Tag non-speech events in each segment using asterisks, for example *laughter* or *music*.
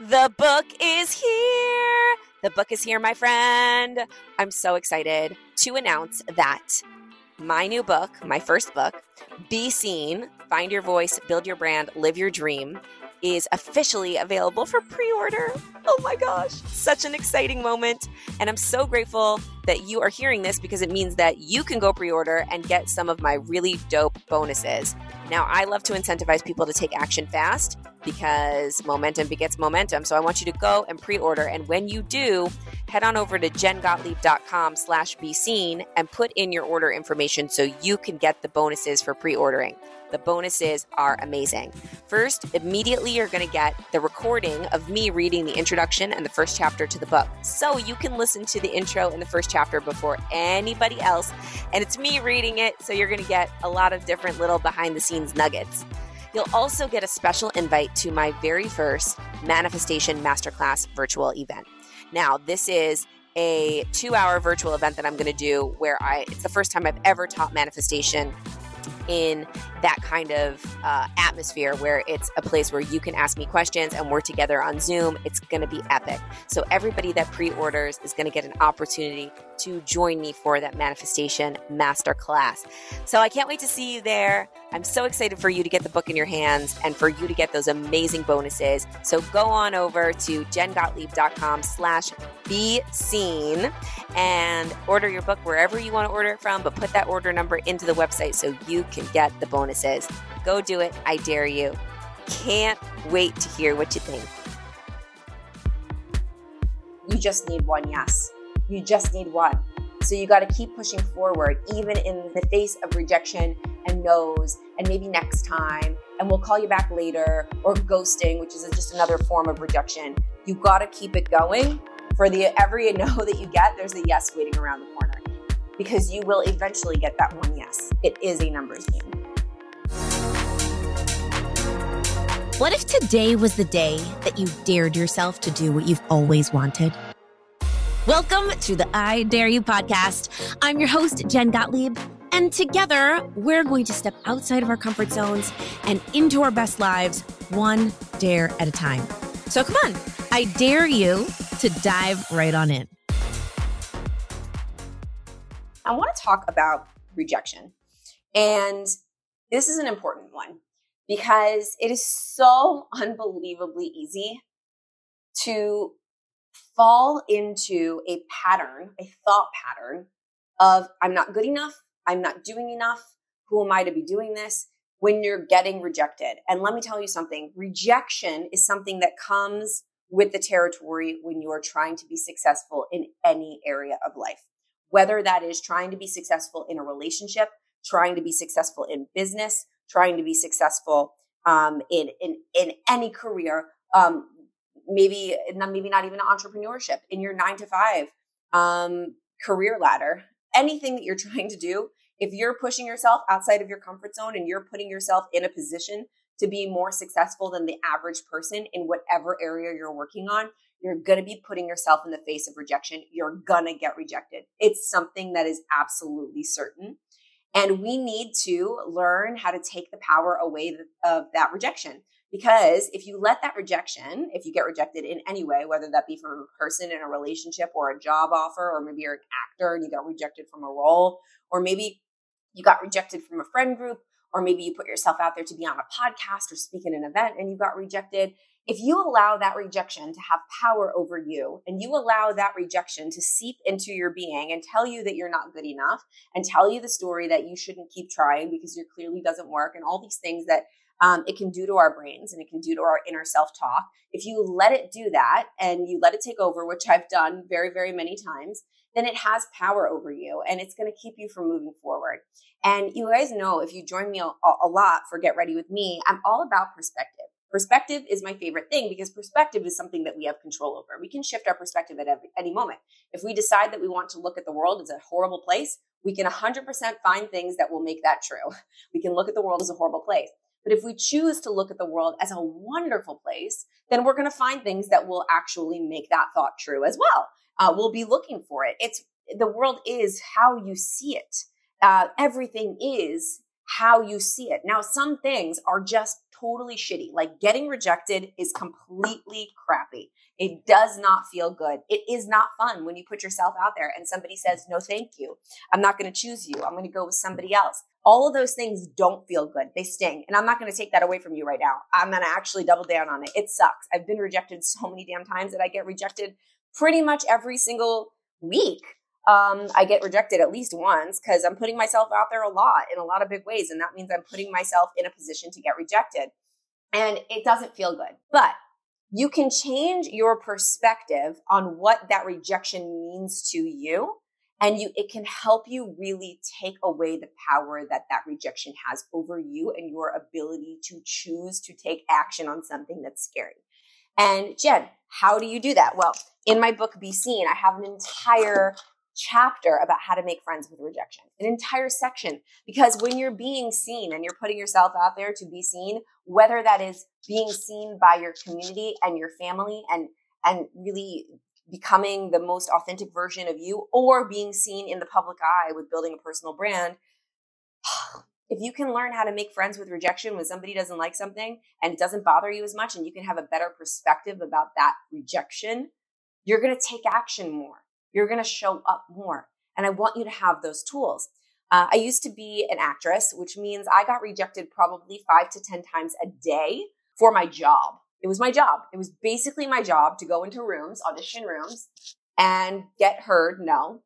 The book is here. The book is here, my friend. I'm so excited to announce that my new book, my first book, Be Seen Find Your Voice, Build Your Brand, Live Your Dream, is officially available for pre order. Oh my gosh, such an exciting moment. And I'm so grateful that you are hearing this because it means that you can go pre order and get some of my really dope bonuses. Now, I love to incentivize people to take action fast because momentum begets momentum. So I want you to go and pre-order. And when you do, head on over to jengottlieb.com slash be seen and put in your order information so you can get the bonuses for pre-ordering. The bonuses are amazing. First, immediately you're going to get the recording of me reading the introduction and the first chapter to the book. So you can listen to the intro and the first chapter before anybody else. And it's me reading it. So you're going to get a lot of different little behind the scenes nuggets. You'll also get a special invite to my very first Manifestation Masterclass virtual event. Now, this is a two hour virtual event that I'm going to do where I, it's the first time I've ever taught manifestation in that kind of uh, atmosphere where it's a place where you can ask me questions and we're together on Zoom. It's going to be epic. So, everybody that pre orders is going to get an opportunity to join me for that manifestation masterclass. So, I can't wait to see you there. I'm so excited for you to get the book in your hands and for you to get those amazing bonuses. So, go on over to jengottlieb.com slash be seen and order your book wherever you want to order it from, but put that order number into the website so you can get the bonuses. Go do it. I dare you. Can't wait to hear what you think. You just need one yes. You just need one. So you got to keep pushing forward, even in the face of rejection and no's, and maybe next time, and we'll call you back later, or ghosting, which is just another form of rejection. You got to keep it going. For the every no *laughs* that you get, there's a yes waiting around the corner because you will eventually get that one yes. It is a numbers game. What if today was the day that you dared yourself to do what you've always wanted? Welcome to the I Dare You podcast. I'm your host, Jen Gottlieb. And together, we're going to step outside of our comfort zones and into our best lives, one dare at a time. So come on, I dare you to dive right on in. I want to talk about rejection. And this is an important one because it is so *laughs* unbelievably easy to fall into a pattern, a thought pattern of I'm not good enough, I'm not doing enough, who am I to be doing this when you're getting rejected. And let me tell you something rejection is something that comes with the territory when you are trying to be successful in any area of life, whether that is trying to be successful in a relationship, trying to be successful in business, trying to be successful um, in, in, in any career, um, maybe, maybe not even entrepreneurship in your nine to five um, career ladder, anything that you're *laughs* trying to do. If you're pushing yourself outside of your comfort zone and you're putting yourself in a position to be more successful than the average person in whatever area you're working on, you're going to be putting yourself in the face of rejection. You're going to get rejected. It's something that is absolutely certain. And we need to learn how to take the power away of that rejection. Because if you let that rejection, if you get rejected in any way, whether that be from a person in a relationship or a job offer, or maybe you're an actor and you got rejected from a role, or maybe you got rejected from a friend group, or maybe you put yourself out there to be on a podcast or speak at an event and you got rejected. If you allow that rejection to have power over you and you allow that rejection to seep into your being and tell you that you're not good enough and tell you the story that you shouldn't keep trying because your clearly doesn't work and all these things that um, it can do to our brains and it can do to our inner self talk. If you let it do that and you let it take over, which I've done very, very many times, then it has power over you and it's going to keep you from moving forward. And you guys know if you join me a, a lot for Get Ready with Me, I'm all about perspective. Perspective is my favorite thing because perspective is something that we have control over. We can shift our perspective at every, any moment. If we decide that we want to look at the world as a horrible place, we can 100% find things that will make that true. *laughs* We can look at the world as a horrible place. But if we choose to look at the world as a wonderful place, then we're going to find things that will actually make that thought true as well. Uh, we'll be looking for it. It's the world is how you see it. Uh, everything is how you see it. Now, some things are just totally shitty. Like getting rejected is completely crappy. It does not feel good. It is not fun when you put yourself out there and somebody says, no, thank you. I'm not going to choose you. I'm going to go with somebody else. All of those things don't feel good. They sting. And I'm not going to take that away from you right now. I'm going to actually double down on it. It sucks. I've been rejected so many damn times that I get rejected pretty much every single week. Um, I get rejected at least once because I'm putting myself out there a lot in a lot of big ways. And that means I'm putting myself in a position to get rejected. And it doesn't feel good. But you can change your perspective on what that rejection means to you and you it can help you really take away the power that that rejection has over you and your ability to choose to take action on something that's scary and jen how do you do that well in my book be seen i have an entire chapter about how to make friends with rejection, an entire section. Because when you're being seen and you're putting yourself out there to be seen, whether that is being seen by your community and your family and, and really becoming the most authentic version of you or being seen in the public eye with building a personal brand, *sighs* if you can learn how to make friends with rejection when somebody doesn't like something and it doesn't bother you as much and you can have a better perspective about that rejection, you're going to take action more you're going to show up more. And I want you to have those tools. Uh, I used to be an actress, which means I got rejected probably five to 10 times a day for my job. It was my job. It was basically my job to go into rooms, audition rooms, and get heard no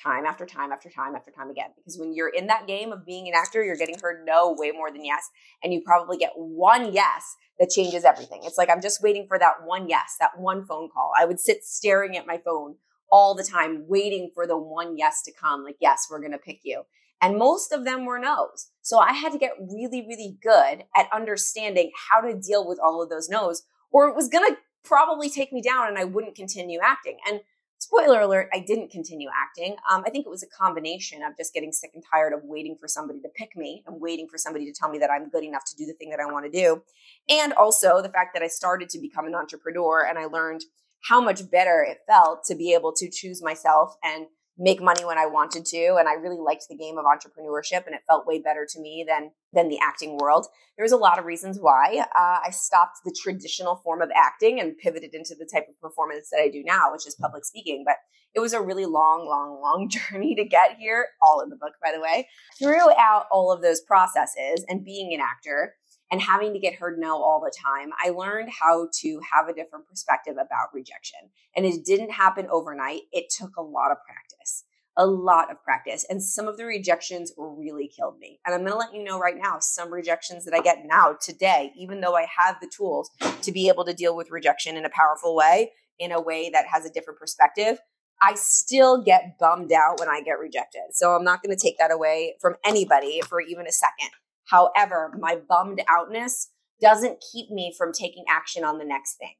time after time after time after time again. Because when you're in that game of being an actor, you're getting heard no way more than yes. And you probably get one yes that changes everything. It's like I'm just waiting for that one yes, that one phone call. I would sit staring at my phone all the time waiting for the one yes to come, like, yes, we're going to pick you. And most of them were no's. So I had to get really, really good at understanding how to deal with all of those no's, or it was going to probably take me down and I wouldn't continue acting. And spoiler alert, I didn't continue acting. Um, I think it was a combination of just getting sick and tired of waiting for somebody to pick me and waiting for somebody to tell me that I'm good enough to do the thing that I want to do. And also the fact that I started to become an entrepreneur and I learned how much better it felt to be able to choose myself and make money when I wanted to. And I really liked the game of entrepreneurship and it felt way better to me than, than the acting world. There was a lot of reasons why uh, I stopped the traditional form of acting and pivoted into the type of performance that I do now, which is public speaking. But it was a really long, long, long *laughs* journey to get here, all in the book, by the way. Throughout all of those processes and being an actor, and having to get heard no all the time, I learned how to have a different perspective about rejection. And it didn't happen overnight. It took a lot of practice, a lot of practice. And some of the rejections really killed me. And I'm going to let you know right now some rejections that I get now today, even though I have the tools to be able to deal with rejection in a powerful way, in a way that has a different perspective. I still get bummed out when I get rejected. So I'm not going to take that away from anybody for even a second. However, my bummed outness doesn't keep me from taking action on the next thing.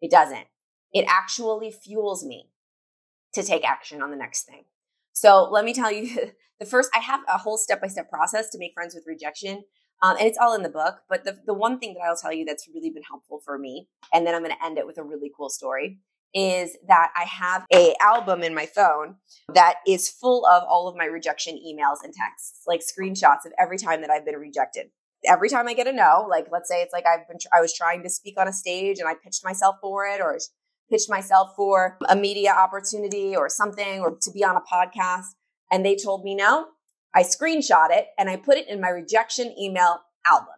It doesn't. It actually fuels me to take action on the next thing. So let me tell you *laughs* the first, I have a whole step by step process to make friends with rejection. Um, and it's all in the book. But the, the one thing that I'll tell you that's really been helpful for me, and then I'm going to end it with a really cool story, is that I have a album in my phone that is full of all of my rejection emails and texts, like screenshots of every time that I've been rejected. Every time I get a no, like let's say it's like I've been I was trying to speak on a stage and I pitched myself for it or pitched myself for a media opportunity or something or to be on a podcast and they told me no, I screenshot it and I put it in my rejection email album.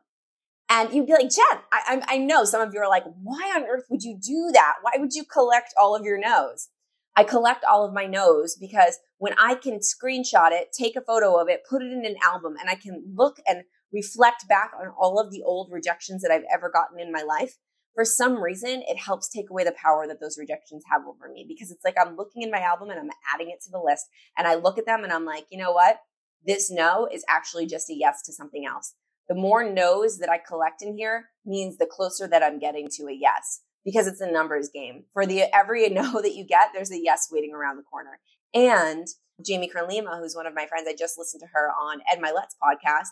And you'd be like, Jen, I, I, know some of you are like, why on earth would you do that? Why would you collect all of your no's? I collect all of my no's because when I can screenshot it, take a photo of it, put it in an album, and I can look and reflect back on all of the old rejections that I've ever gotten in my life, for some reason, it helps take away the power that those rejections have over me because it's like I'm looking in my album and I'm adding it to the list and I look at them and I'm like, you know what? This no is actually just a yes to something else the more no's that I collect in here means the closer that I'm getting to a yes because it's a numbers game. For the every *laughs* no that you get, there's a yes waiting around the corner. And Jamie Kern Lima, who's one of my friends, I just listened to her on Ed Mylett's podcast,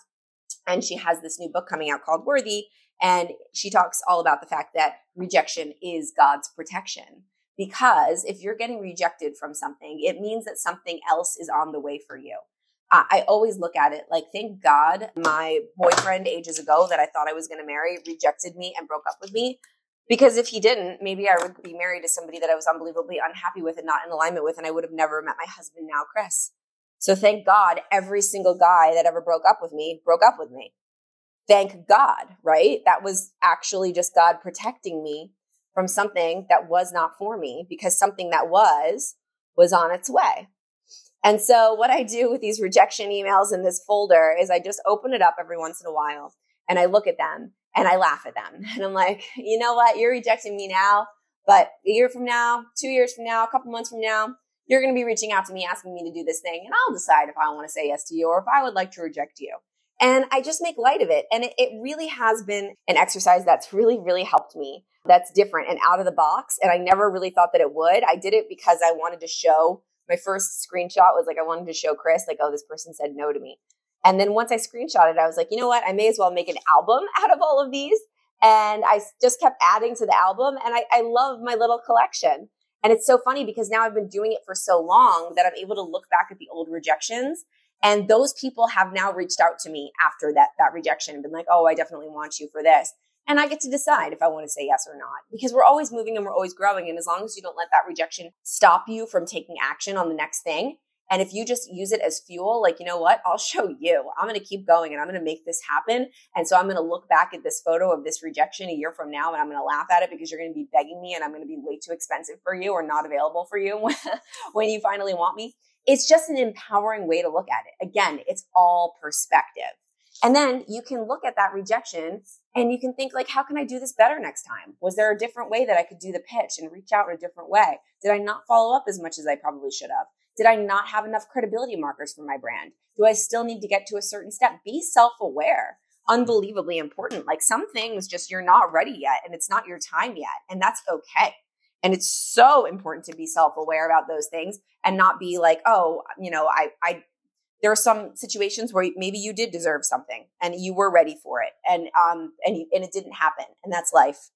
and she has this new book coming out called Worthy. And she talks all about the fact that rejection is God's protection. Because if you're getting rejected from something, it means that something else is on the way for you. I always look at it like, thank God my boyfriend ages ago that I thought I was going to marry rejected me and broke up with me. Because if he didn't, maybe I would be married to somebody that I was unbelievably unhappy with and not in alignment with, and I would have never met my husband now, Chris. So thank God every single guy that ever broke up with me broke up with me. Thank God, right? That was actually just God protecting me from something that was not for me because something that was was on its way. And so what I do with these rejection emails in this folder is I just open it up every once in a while and I look at them and I laugh at them. *laughs* And I'm like, you know what? You're rejecting me now, but a year from now, two years from now, a couple months from now, you're going to be reaching out to me asking me to do this thing and I'll decide if I want to say yes to you or if I would like to reject you. And I just make light of it. And it, it really has been an exercise that's really, really helped me. That's different and out of the box. And I never really thought that it would. I did it because I wanted to show my first screenshot was like, I wanted to show Chris, like, oh, this person said no to me. And then once I screenshotted, I was like, you know what? I may as well make an album *laughs* out of all of these. And I just kept adding to the album. And I, I love my little collection. And it's so funny because now I've been doing it for so long that I'm able to look back at the old rejections. And those people have now reached out to me after that, that rejection and been like, oh, I definitely want you for this. And I get to decide if I want to say yes or not because we're always moving and we're always growing. And as long as you don't let that rejection stop you from taking action on the next thing, and if you just use it as fuel, like, you know what? I'll show you. I'm going to keep going and I'm going to make this happen. And so I'm going to look back at this photo of this rejection a year from now and I'm going to laugh at it because you're going to be begging me and I'm going to be way too expensive for you or not available for you *laughs* when you finally want me. It's just an empowering way to look at it. Again, it's all perspective. And then you can look at that rejection and you can think like, how can I do this better next time? Was there a different way that I could do the pitch and reach out in a different way? Did I not follow up as much as I probably should have? Did I not have enough credibility markers for my brand? Do I still need to get to a certain step? Be self aware. Unbelievably important. Like some things just you're not ready yet and it's not your time yet. And that's okay. And it's so important to be self aware about those things and not be like, oh, you know, I, I there are some situations where maybe you did deserve something and you were ready for it and um and you, and it didn't happen and that's life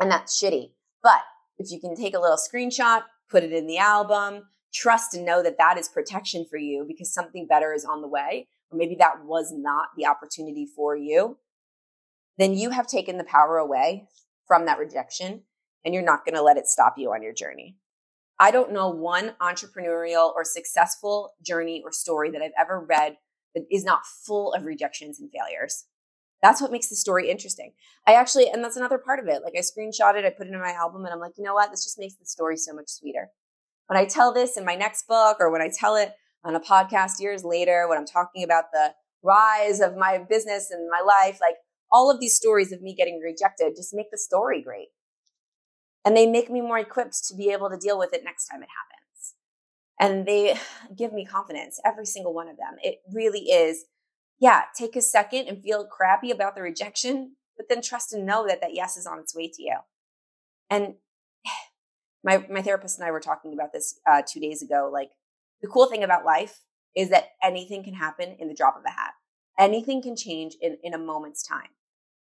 and that's shitty. But if you can take a little screenshot put it in the album trust and know that that is protection for you because something better is on the way or maybe that was not the opportunity for you then you have taken the power away from that rejection and you're not going to let it stop you on your journey I don't know one entrepreneurial or successful journey or story that I've ever read that is not full of rejections and failures. That's what makes the story interesting. I actually, and that's another part of it. Like I screenshot it, I put it in my album, and I'm like, you know what? This just makes the story so much sweeter. When I tell this in my next book, or when I tell it on a podcast years later, when I'm talking about the rise of my business and my life, like all of these stories of me getting rejected just make the story great and they make me more equipped to be able to deal with it next time it happens. And they *sighs* give me confidence, every single one of them. It really is, yeah, take a second and feel crappy about the rejection, but then trust and know that that yes is on its way to you. And *sighs* my, my therapist and I were talking about this uh, two days ago. Like, the cool thing about life is that anything can happen in the drop of a hat. Anything can change in, in a moment's time.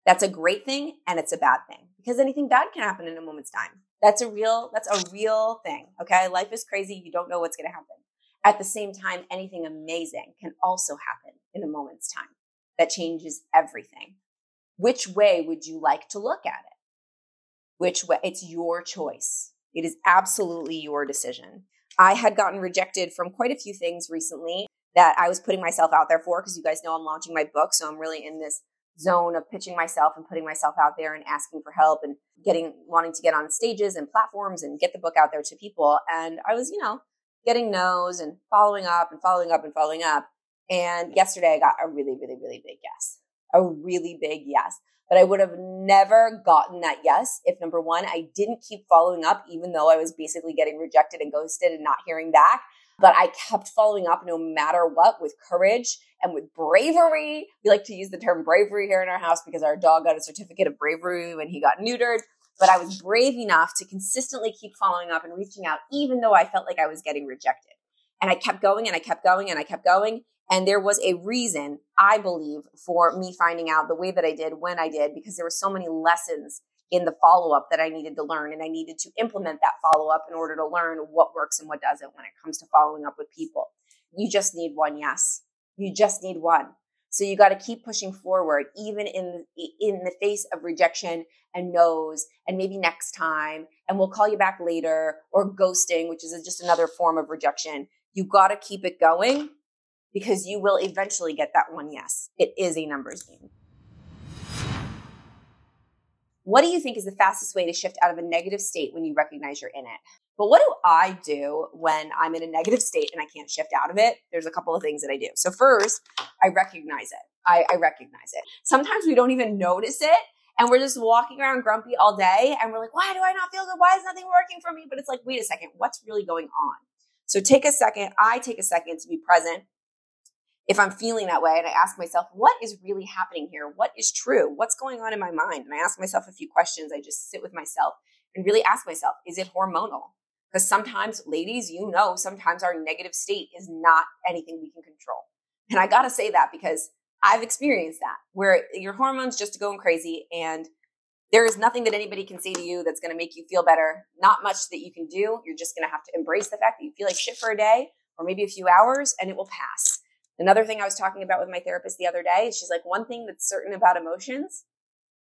That's a great thing and it's a bad thing because anything bad can happen in a moment's time. That's a real, that's a real thing. Okay. Life is crazy. You don't know what's going to happen. At the same time, anything amazing can also happen in a moment's time that changes everything. Which way would you like to look at it? Which way? It's your choice. It is absolutely your decision. I had gotten rejected from quite a few things recently that I was putting myself out there for because you guys know I'm launching my book. So I'm really in this zone of pitching myself and putting myself out there and asking for help and getting wanting to get on stages and platforms and get the book out there to people. And i was you know getting no's and following up and following up and following up. And yesterday i got a really really really big yes a really big yes. But i would have never gotten that yes if number one i didn't keep following up even though i was basically getting rejected and ghosted and not hearing back. But I kept following up no matter what with courage and with bravery. We like to use the term bravery here in our house because our dog got a certificate of bravery when he got neutered. But I was brave enough to consistently keep following up and reaching out, even though I felt like I was getting rejected. And I kept going and I kept going and I kept going. And there was a reason, I believe, for me finding out the way that I did when I did, because there were so many lessons in the follow up that I needed to learn. And I needed to implement that follow up in order to learn what works and what doesn't when it comes to following up with people. you just need one yes. You just need one. So you got to keep pushing forward, even in in the face of rejection and no's, and maybe next time, and we'll call you back later, or ghosting, which is just another form of rejection. You got to keep it going because you will eventually get that one yes. It is a numbers game. What do you think is the fastest way to shift out of a negative state when you recognize you're in it? But what do I do when I'm in a negative state and I can't shift out of it? There's a couple of things that I do. So first, I recognize it. I, I recognize it. Sometimes we don't even notice it and we're just walking around grumpy all day and we're like, why do I not feel good? Why is nothing working for me? But it's like, wait a second, what's really going on? So take a second. I take a second to be present if I'm feeling that way and I ask myself, what is really happening here? What is true? What's going on in my mind? And I ask myself a few questions. I just sit with myself and really ask myself, is it hormonal? Because sometimes, ladies, you know, sometimes our negative state is not anything we can control. And I gotta say that because I've experienced that where your hormones just going crazy and there is nothing that anybody can say to you that's gonna make you feel better. Not much that you can do. You're just gonna have to embrace the fact that you feel like shit for a day or maybe a few hours and it will pass Another thing I was talking about with my therapist the other day, she's like, one thing that's certain about emotions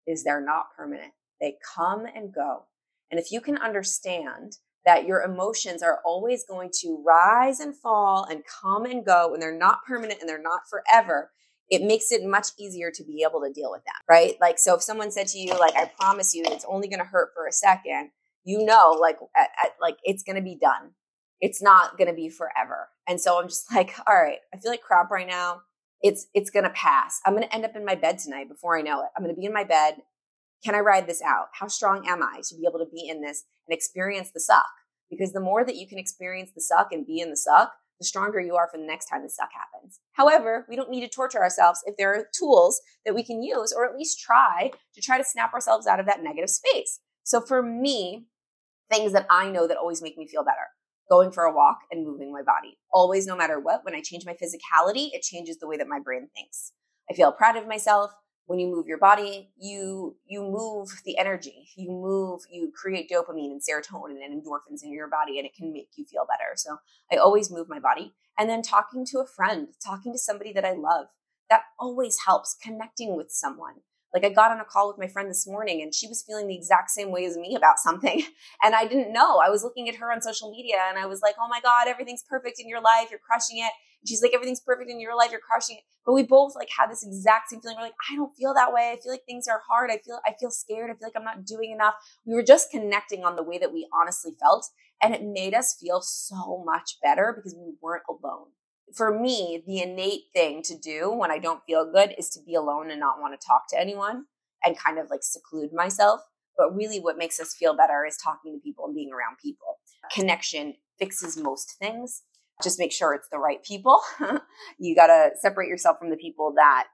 is they're not permanent. They come and go. And if you can understand that your emotions are always going to rise and fall and come and go and they're not permanent and they're not forever, it makes it much easier to be able to deal with them, right? Like, so if someone said to you, like, I promise you it's only going to hurt for a second, you know, like, at, at, like it's going to be done it's not going to be forever. And so I'm just *laughs* like, all right, I feel like crap right now. It's it's going to pass. I'm going to end up in my bed tonight before I know it. I'm going to be in my bed. Can I ride this out? How strong am I to be able to be in this and experience the suck? Because the more that you can experience the suck and be in the suck, the stronger you are for the next time the suck happens. However, we don't need to torture ourselves if there are tools that we can use or at least try to try to snap ourselves out of that negative space. So for me, things that I know that always make me feel better going for a walk and moving my body. Always, no matter what, when I change my physicality, it changes the way that my brain thinks. I feel proud of myself. When you move your body, you you move the energy. You move, you create dopamine and serotonin and endorphins in your body, and it can make you feel better. So I always move my body. And then talking to a friend, talking to somebody that I love, that always helps connecting with someone. Like I got on a call with my friend this morning and she was feeling the exact same way as me about something. *laughs* And I didn't know. I was looking at her on social media and I was like, oh my God, everything's perfect in your life. You're crushing it. And she's like, everything's perfect in your life. You're crushing it. But we both like had this exact same feeling. We're like, I don't feel that way. I feel like things are hard. I feel, I feel scared. I feel like I'm not doing enough. We were just connecting on the way that we honestly felt. And it made us feel so much better because we weren't alone for me, the innate thing to do when I don't feel good is to be alone and not want to talk to anyone and kind of like seclude myself. But really, what makes us feel better is talking to people and being around people. Connection fixes most things. Just make sure it's the right people. *laughs* you got to separate yourself from the people that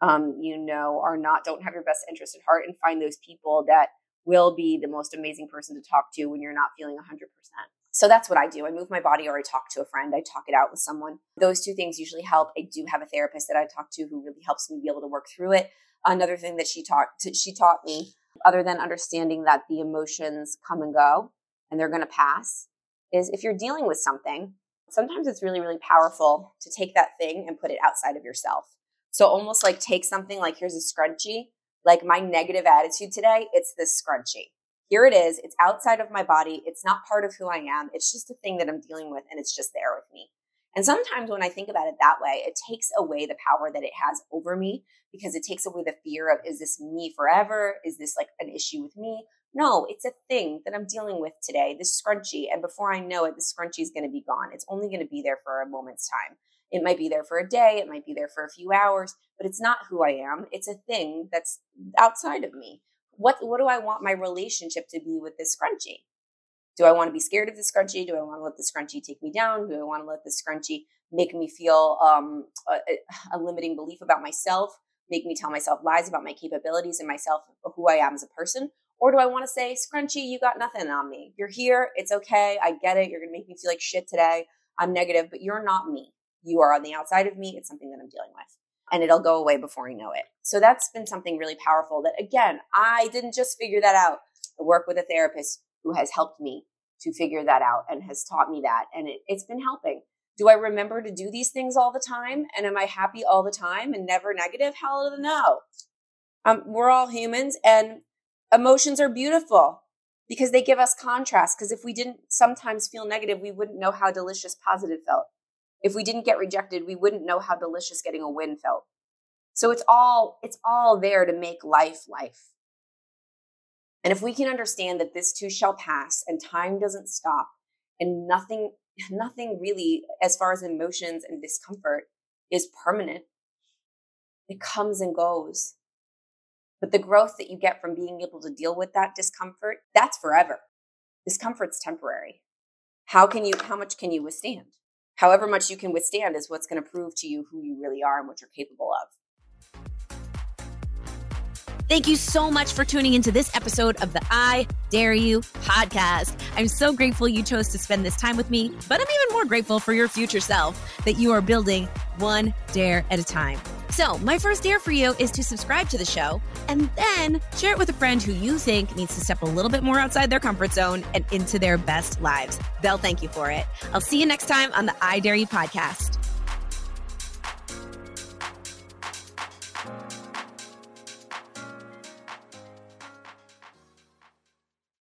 um, you know are not don't have your best interest at heart, and find those people that will be the most amazing person to talk to when you're not feeling 100%. So that's what I do. I move my body or I talk to a friend. I talk it out with someone. Those two things usually help. I do have a therapist that I talk to who really helps me be able to work through it another thing that she taught she taught me other than understanding that the emotions come and go and they're going to pass is if you're dealing with something sometimes it's really really powerful to take that thing and put it outside of yourself so almost like take something like here's a scrunchie like my negative attitude today it's this scrunchie here it is it's outside of my body it's not part of who i am it's just a thing that i'm dealing with and it's just there with me and sometimes when I think about it that way, it takes away the power that it has over me because it takes away the fear of, is this me forever? Is this like an issue with me? No, it's a thing that I'm dealing with today, this scrunchie. And before I know it, the scrunchie is going to be gone. It's only going to be there for a moment's time. It might be there for a day, it might be there for a few hours, but it's not who I am. It's a thing that's outside of me. What, what do I want my relationship to be with this scrunchie? Do I want to be scared of the scrunchie? Do I want to let the scrunchie take me down? Do I want to let the scrunchie make me feel um, a, a, limiting belief about myself? Make me tell myself lies about my capabilities and myself, who I am as a person? Or do I want to say, scrunchie, you got nothing on me. You're here. It's okay. I get it. You're going to make me feel like shit today. I'm negative, but you're not me. You are on the outside of me. It's something that I'm dealing with. And it'll go away before I know it. So that's been something really powerful that, again, I didn't just figure that out. I work with a therapist who has helped me to figure that out and has taught me that. And it, it's been helping. Do I remember to do these things all the time? And am I happy all the time and never negative? Hell no. Um, we're all humans and emotions are beautiful because they give us contrast. Because if we didn't sometimes feel negative, we wouldn't know how delicious positive felt. If we didn't get rejected, we wouldn't know how delicious getting a win felt. So it's all, it's all there to make life life. And if we can understand that this too shall pass and time doesn't stop and nothing, *sighs* nothing really, as far as emotions and discomfort is permanent, it comes and goes. But the growth that you get from being able to deal with that discomfort, that's forever. Discomfort's temporary. How can you, how much can you withstand? However much you can withstand is what's going to prove to you who you really are and what you're capable of. Thank you so much for tuning into this episode of the I Dare You podcast. I'm so grateful you chose to spend this time with me, but I'm even more grateful for your future self that you are building one dare at a time. So, my first dare for you is to subscribe to the show and then share it with a friend who you think needs to step a little bit more outside their comfort zone and into their best lives. They'll thank you for it. I'll see you next time on the I Dare You podcast.